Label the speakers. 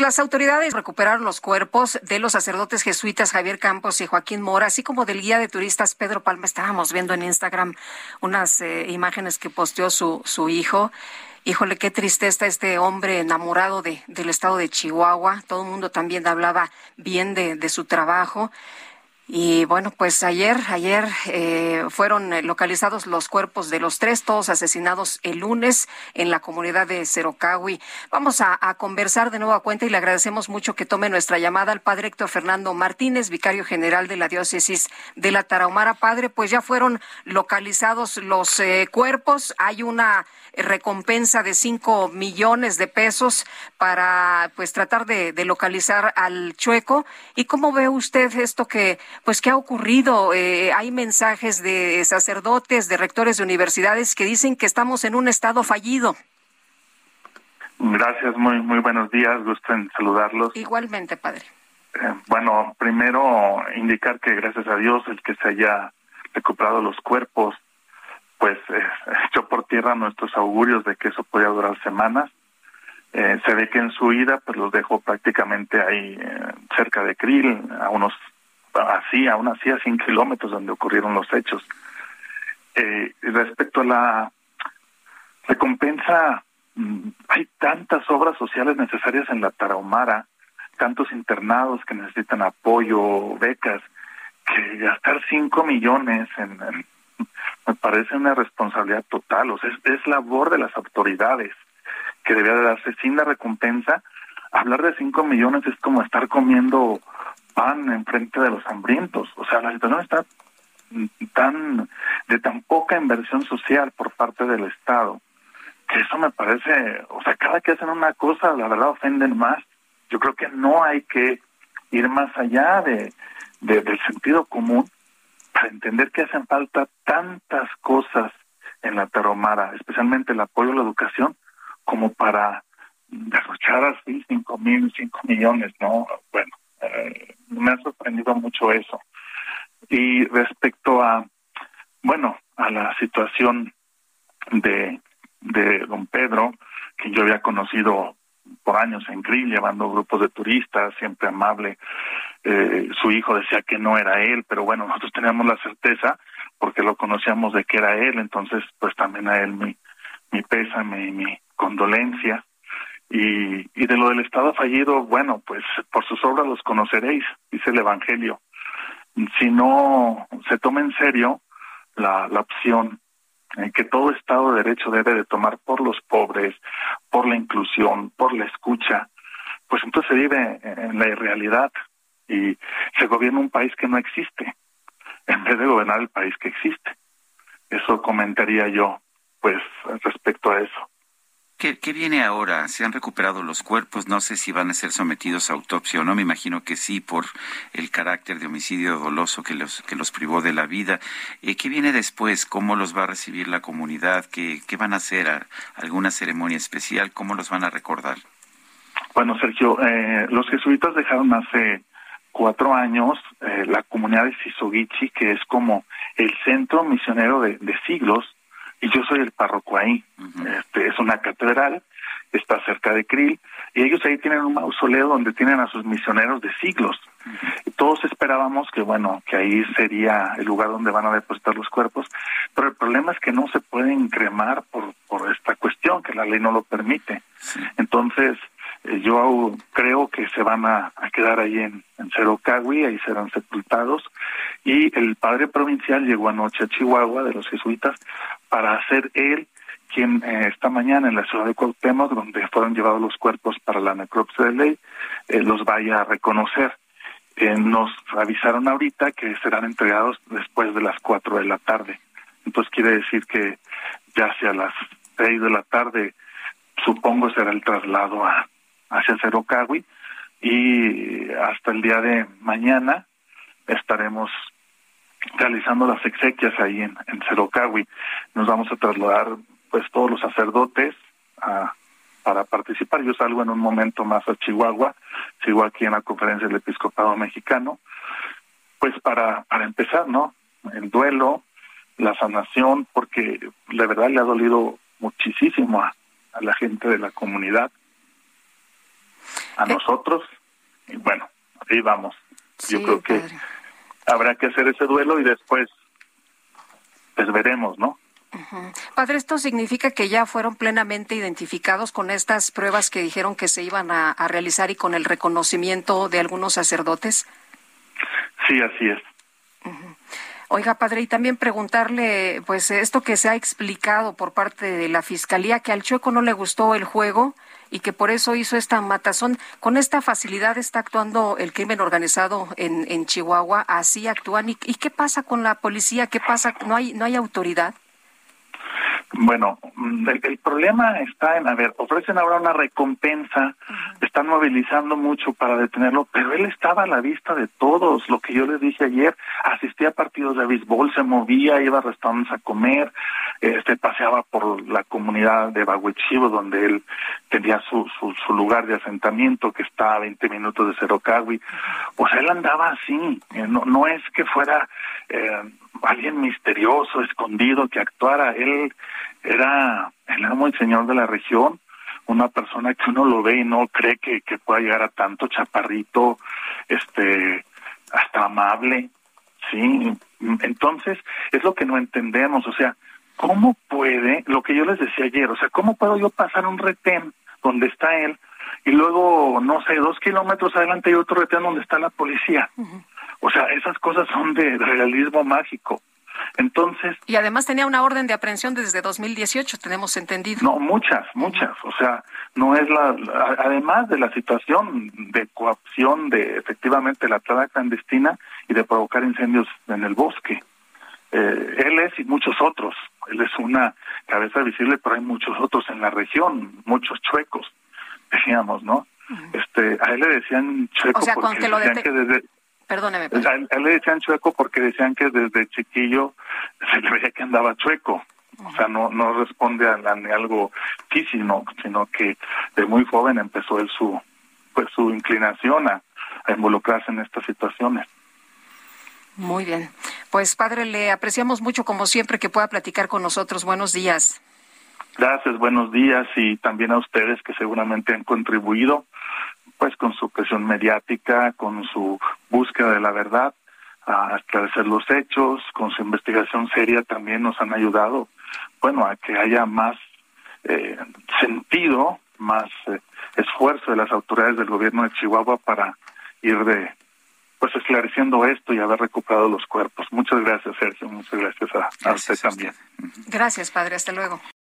Speaker 1: Las autoridades recuperaron los cuerpos de los sacerdotes jesuitas Javier Campos y Joaquín Mora, así como del guía de turistas Pedro Palma. Estábamos viendo en Instagram unas eh, imágenes que posteó su, su hijo. Híjole, qué tristeza este hombre enamorado de, del estado de Chihuahua. Todo el mundo también hablaba bien de, de su trabajo. Y bueno, pues ayer, ayer eh, fueron localizados los cuerpos de los tres, todos asesinados el lunes en la comunidad de Cerocahui. Vamos a, a, conversar de nuevo a cuenta y le agradecemos mucho que tome nuestra llamada al padre Héctor Fernando Martínez, vicario general de la diócesis de la Tarahumara. Padre, pues ya fueron localizados los eh, cuerpos. Hay una recompensa de cinco millones de pesos para pues tratar de, de localizar al chueco. ¿Y cómo ve usted esto que pues qué ha ocurrido. Eh, hay mensajes de sacerdotes, de rectores de universidades que dicen que estamos en un estado fallido.
Speaker 2: Gracias, muy muy buenos días, gusto en saludarlos.
Speaker 1: Igualmente, padre.
Speaker 2: Eh, bueno, primero indicar que gracias a Dios el que se haya recuperado los cuerpos, pues eh, echó por tierra nuestros augurios de que eso podía durar semanas. Eh, se ve que en su ida pues los dejó prácticamente ahí eh, cerca de Krill, a unos así, aún así a 100 kilómetros donde ocurrieron los hechos. Eh, respecto a la recompensa, mm, hay tantas obras sociales necesarias en la Tarahumara, tantos internados que necesitan apoyo, becas, que gastar 5 millones en, me parece una responsabilidad total, o sea, es, es labor de las autoridades que debía de darse sin la recompensa. Hablar de 5 millones es como estar comiendo pan enfrente de los hambrientos. O sea, la situación está tan de tan poca inversión social por parte del Estado que eso me parece, o sea, cada que hacen una cosa, la verdad ofenden más. Yo creo que no hay que ir más allá de, de del sentido común para entender que hacen falta tantas cosas en la Taromara, especialmente el apoyo a la educación, como para derrochar así cinco mil, cinco millones, ¿no? Bueno, eh, me ha sorprendido mucho eso. Y respecto a, bueno, a la situación de, de don Pedro, que yo había conocido por años en Grill, llevando grupos de turistas, siempre amable. Eh, su hijo decía que no era él, pero bueno, nosotros teníamos la certeza porque lo conocíamos de que era él, entonces pues también a él mi, mi pésame y mi condolencia. Y, y de lo del Estado fallido, bueno, pues por sus obras los conoceréis, dice el Evangelio. Si no se toma en serio la, la opción eh, que todo Estado de Derecho debe de tomar por los pobres, por la inclusión, por la escucha, pues entonces se vive en la irrealidad y se gobierna un país que no existe, en vez de gobernar el país que existe. Eso comentaría yo, pues, respecto a eso.
Speaker 3: ¿Qué, ¿Qué, viene ahora? ¿Se han recuperado los cuerpos? No sé si van a ser sometidos a autopsia o no. Me imagino que sí, por el carácter de homicidio doloso que los, que los privó de la vida. Eh, ¿Qué viene después? ¿Cómo los va a recibir la comunidad? ¿Qué, qué van a hacer? ¿Alguna ceremonia especial? ¿Cómo los van a recordar?
Speaker 2: Bueno, Sergio, eh, los jesuitas dejaron hace cuatro años eh, la comunidad de Sisogichi, que es como el centro misionero de, de siglos y yo soy el párroco ahí. Uh -huh. este, es una catedral, está cerca de Krill, y ellos ahí tienen un mausoleo donde tienen a sus misioneros de siglos. Uh -huh. y todos esperábamos que, bueno, que ahí sería el lugar donde van a depositar los cuerpos, pero el problema es que no se pueden cremar por, por esta cuestión, que la ley no lo permite. Sí. Entonces, eh, yo creo que se van a, a quedar ahí en, en Cerocagui, ahí serán sepultados, y el padre provincial llegó anoche a Chihuahua de los jesuitas para ser él quien eh, esta mañana en la ciudad de Cuauhtémoc, donde fueron llevados los cuerpos para la necropsia de ley, eh, los vaya a reconocer. Eh, nos avisaron ahorita que serán entregados después de las cuatro de la tarde. Entonces quiere decir que ya hacia las seis de la tarde supongo será el traslado a hacia Cerocahui y hasta el día de mañana estaremos realizando las exequias ahí en, en Cerocahui. Nos vamos a trasladar pues todos los sacerdotes a, para participar. Yo salgo en un momento más a Chihuahua, sigo aquí en la conferencia del episcopado mexicano, pues para, para empezar, ¿no? El duelo, la sanación, porque la verdad le ha dolido muchísimo a, a la gente de la comunidad, a eh. nosotros, y bueno, ahí vamos. Yo creo que habrá que hacer ese duelo y después, pues veremos, ¿no?
Speaker 1: Padre, ¿esto significa que ya fueron plenamente identificados con estas pruebas que dijeron que se iban a, realizar y con el reconocimiento de algunos sacerdotes?
Speaker 2: Sí, así es.
Speaker 1: Oiga, padre, y también preguntarle, pues esto que se ha explicado por parte de la Fiscalía, que al Chueco no le gustó el juego y que por eso hizo esta matazón. ¿Con esta facilidad está actuando el crimen organizado en, en Chihuahua? ¿Así actúan? ¿Y, ¿Y qué pasa con la policía? ¿Qué pasa? ¿No hay, no hay autoridad?
Speaker 2: Bueno, el, problema está en, a ver, ofrecen ahora una recompensa, están movilizando mucho para detenerlo, pero él estaba a la vista de todos, lo que yo les dije ayer, asistía a partidos de béisbol, se movía, iba a restaurantes a comer, este paseaba por la comunidad de Baguichivo, donde él tenía su, su, su, lugar de asentamiento, que está a 20 minutos de Cerocagui, pues él andaba así, eh, no, no es que fuera... Eh, alguien misterioso, escondido, que actuara. Él era el amo y señor de la región, una persona que uno lo ve y no cree que, que pueda llegar a tanto chaparrito, este, hasta amable, sí. Entonces, es lo que no entendemos, o sea, ¿cómo puede, lo que yo les decía ayer, o sea, cómo puedo yo pasar un retén donde está él y luego, no sé, dos kilómetros adelante hay otro retén donde está la policía? O sea, esas cosas son de realismo mágico. Entonces.
Speaker 1: Y además tenía una orden de aprehensión desde 2018, tenemos entendido.
Speaker 2: No, muchas, muchas. O sea, no es la, además de la situación de coacción de efectivamente la entrada clandestina y de provocar incendios en el bosque. Eh, él es y muchos otros. Él es una cabeza visible, pero hay muchos otros en la región, muchos chuecos, decíamos, ¿no? Este, a él le decían chueco porque decían que desde
Speaker 1: Perdóneme. A
Speaker 2: él, le decían chueco porque decían que desde chiquillo se le veía que andaba chueco. O sea, no no responde a, algo físico, sino que de muy joven empezó él su pues su inclinación a, a involucrarse en estas situaciones.
Speaker 1: Muy bien. Pues padre, le apreciamos mucho como siempre que pueda platicar con nosotros. Buenos días.
Speaker 2: Gracias, buenos días y también a ustedes que seguramente han contribuido pues con su presión mediática, con su búsqueda de la verdad, a esclarecer los hechos, con su investigación seria también nos han ayudado, bueno, a que haya más eh, sentido, más eh, esfuerzo de las autoridades del gobierno de Chihuahua para ir de pues esclareciendo esto y haber recuperado los cuerpos. Muchas gracias, Sergio. Muchas gracias a, usted también.
Speaker 1: Gracias, padre. Hasta luego.